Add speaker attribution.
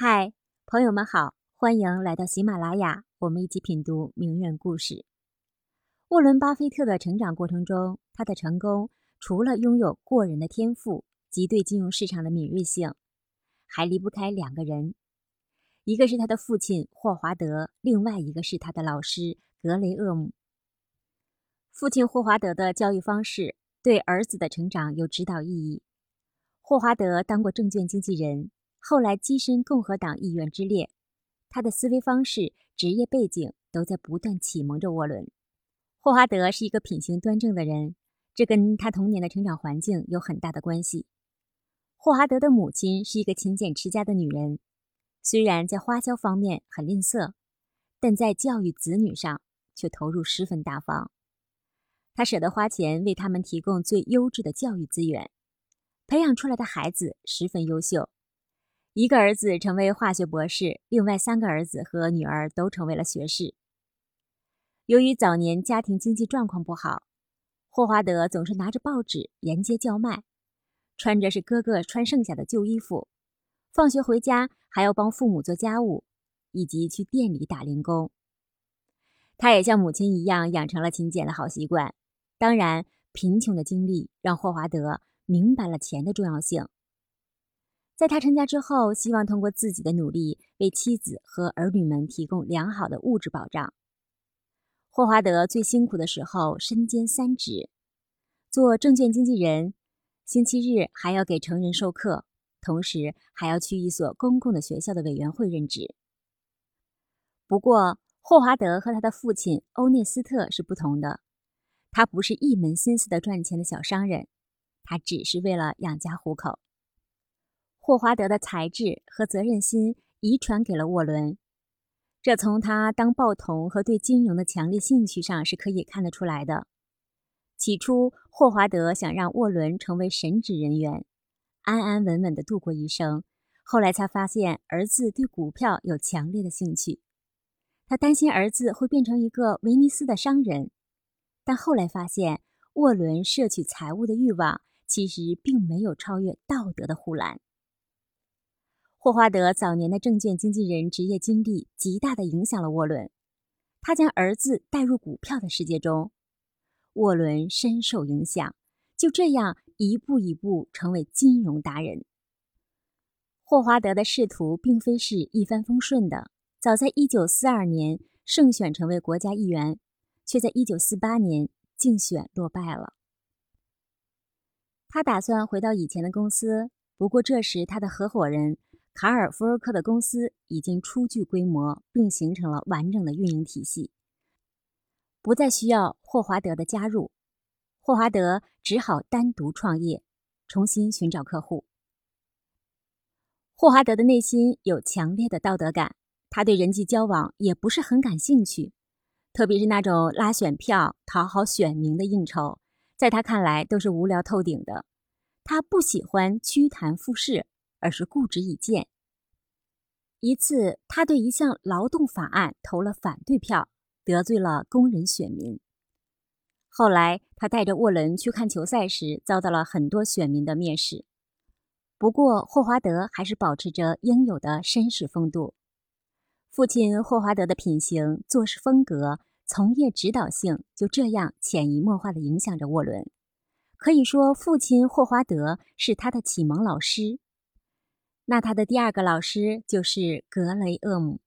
Speaker 1: 嗨，朋友们好，欢迎来到喜马拉雅，我们一起品读名人故事。沃伦·巴菲特的成长过程中，他的成功除了拥有过人的天赋及对金融市场的敏锐性，还离不开两个人，一个是他的父亲霍华德，另外一个是他的老师格雷厄姆。父亲霍华德的教育方式对儿子的成长有指导意义。霍华德当过证券经纪人，后来跻身共和党议员之列，他的思维方式、职业背景都在不断启蒙着沃伦。霍华德是一个品行端正的人，这跟他童年的成长环境有很大的关系。霍华德的母亲是一个勤俭持家的女人，虽然在花销方面很吝啬，但在教育子女上却投入十分大方。他舍得花钱为他们提供最优质的教育资源，培养出来的孩子十分优秀。一个儿子成为化学博士，另外三个儿子和女儿都成为了学士。由于早年家庭经济状况不好，霍华德总是拿着报纸沿街叫卖，穿着是哥哥穿剩下的旧衣服，放学回家还要帮父母做家务，以及去店里打零工。他也像母亲一样养成了勤俭的好习惯。当然，贫穷的经历让霍华德明白了钱的重要性。在他成家之后，希望通过自己的努力为妻子和儿女们提供良好的物质保障。霍华德最辛苦的时候，身兼三职：做证券经纪人，星期日还要给成人授课，同时还要去一所公共的学校的委员会任职。不过，霍华德和他的父亲欧内斯特是不同的，他不是一门心思的赚钱的小商人，他只是为了养家糊口。霍华德的才智和责任心遗传给了沃伦。这从他当报童和对金融的强烈兴趣上是可以看得出来的。起初，霍华德想让沃伦成为神职人员，安安稳稳地度过一生。后来才发现儿子对股票有强烈的兴趣，他担心儿子会变成一个威尼斯的商人。但后来发现，沃伦摄取财物的欲望其实并没有超越道德的护栏。霍华德早年的证券经纪人职业经历极大地影响了沃伦，他将儿子带入股票的世界中，沃伦深受影响，就这样一步一步成为金融达人。霍华德的仕途并非是一帆风顺的，早在1942年胜选成为国家议员，却在1948年竞选落败了。他打算回到以前的公司，不过这时他的合伙人。卡尔福尔克的公司已经初具规模，并形成了完整的运营体系，不再需要霍华德的加入。霍华德只好单独创业，重新寻找客户。霍华德的内心有强烈的道德感，他对人际交往也不是很感兴趣，特别是那种拉选票、讨好选民的应酬，在他看来都是无聊透顶的。他不喜欢趋谈复试。而是固执己见。一次，他对一项劳动法案投了反对票，得罪了工人选民。后来，他带着沃伦去看球赛时，遭到了很多选民的蔑视。不过，霍华德还是保持着应有的绅士风度。父亲霍华德的品行、做事风格、从业指导性，就这样潜移默化地影响着沃伦。可以说，父亲霍华德是他的启蒙老师。那他的第二个老师就是格雷厄姆。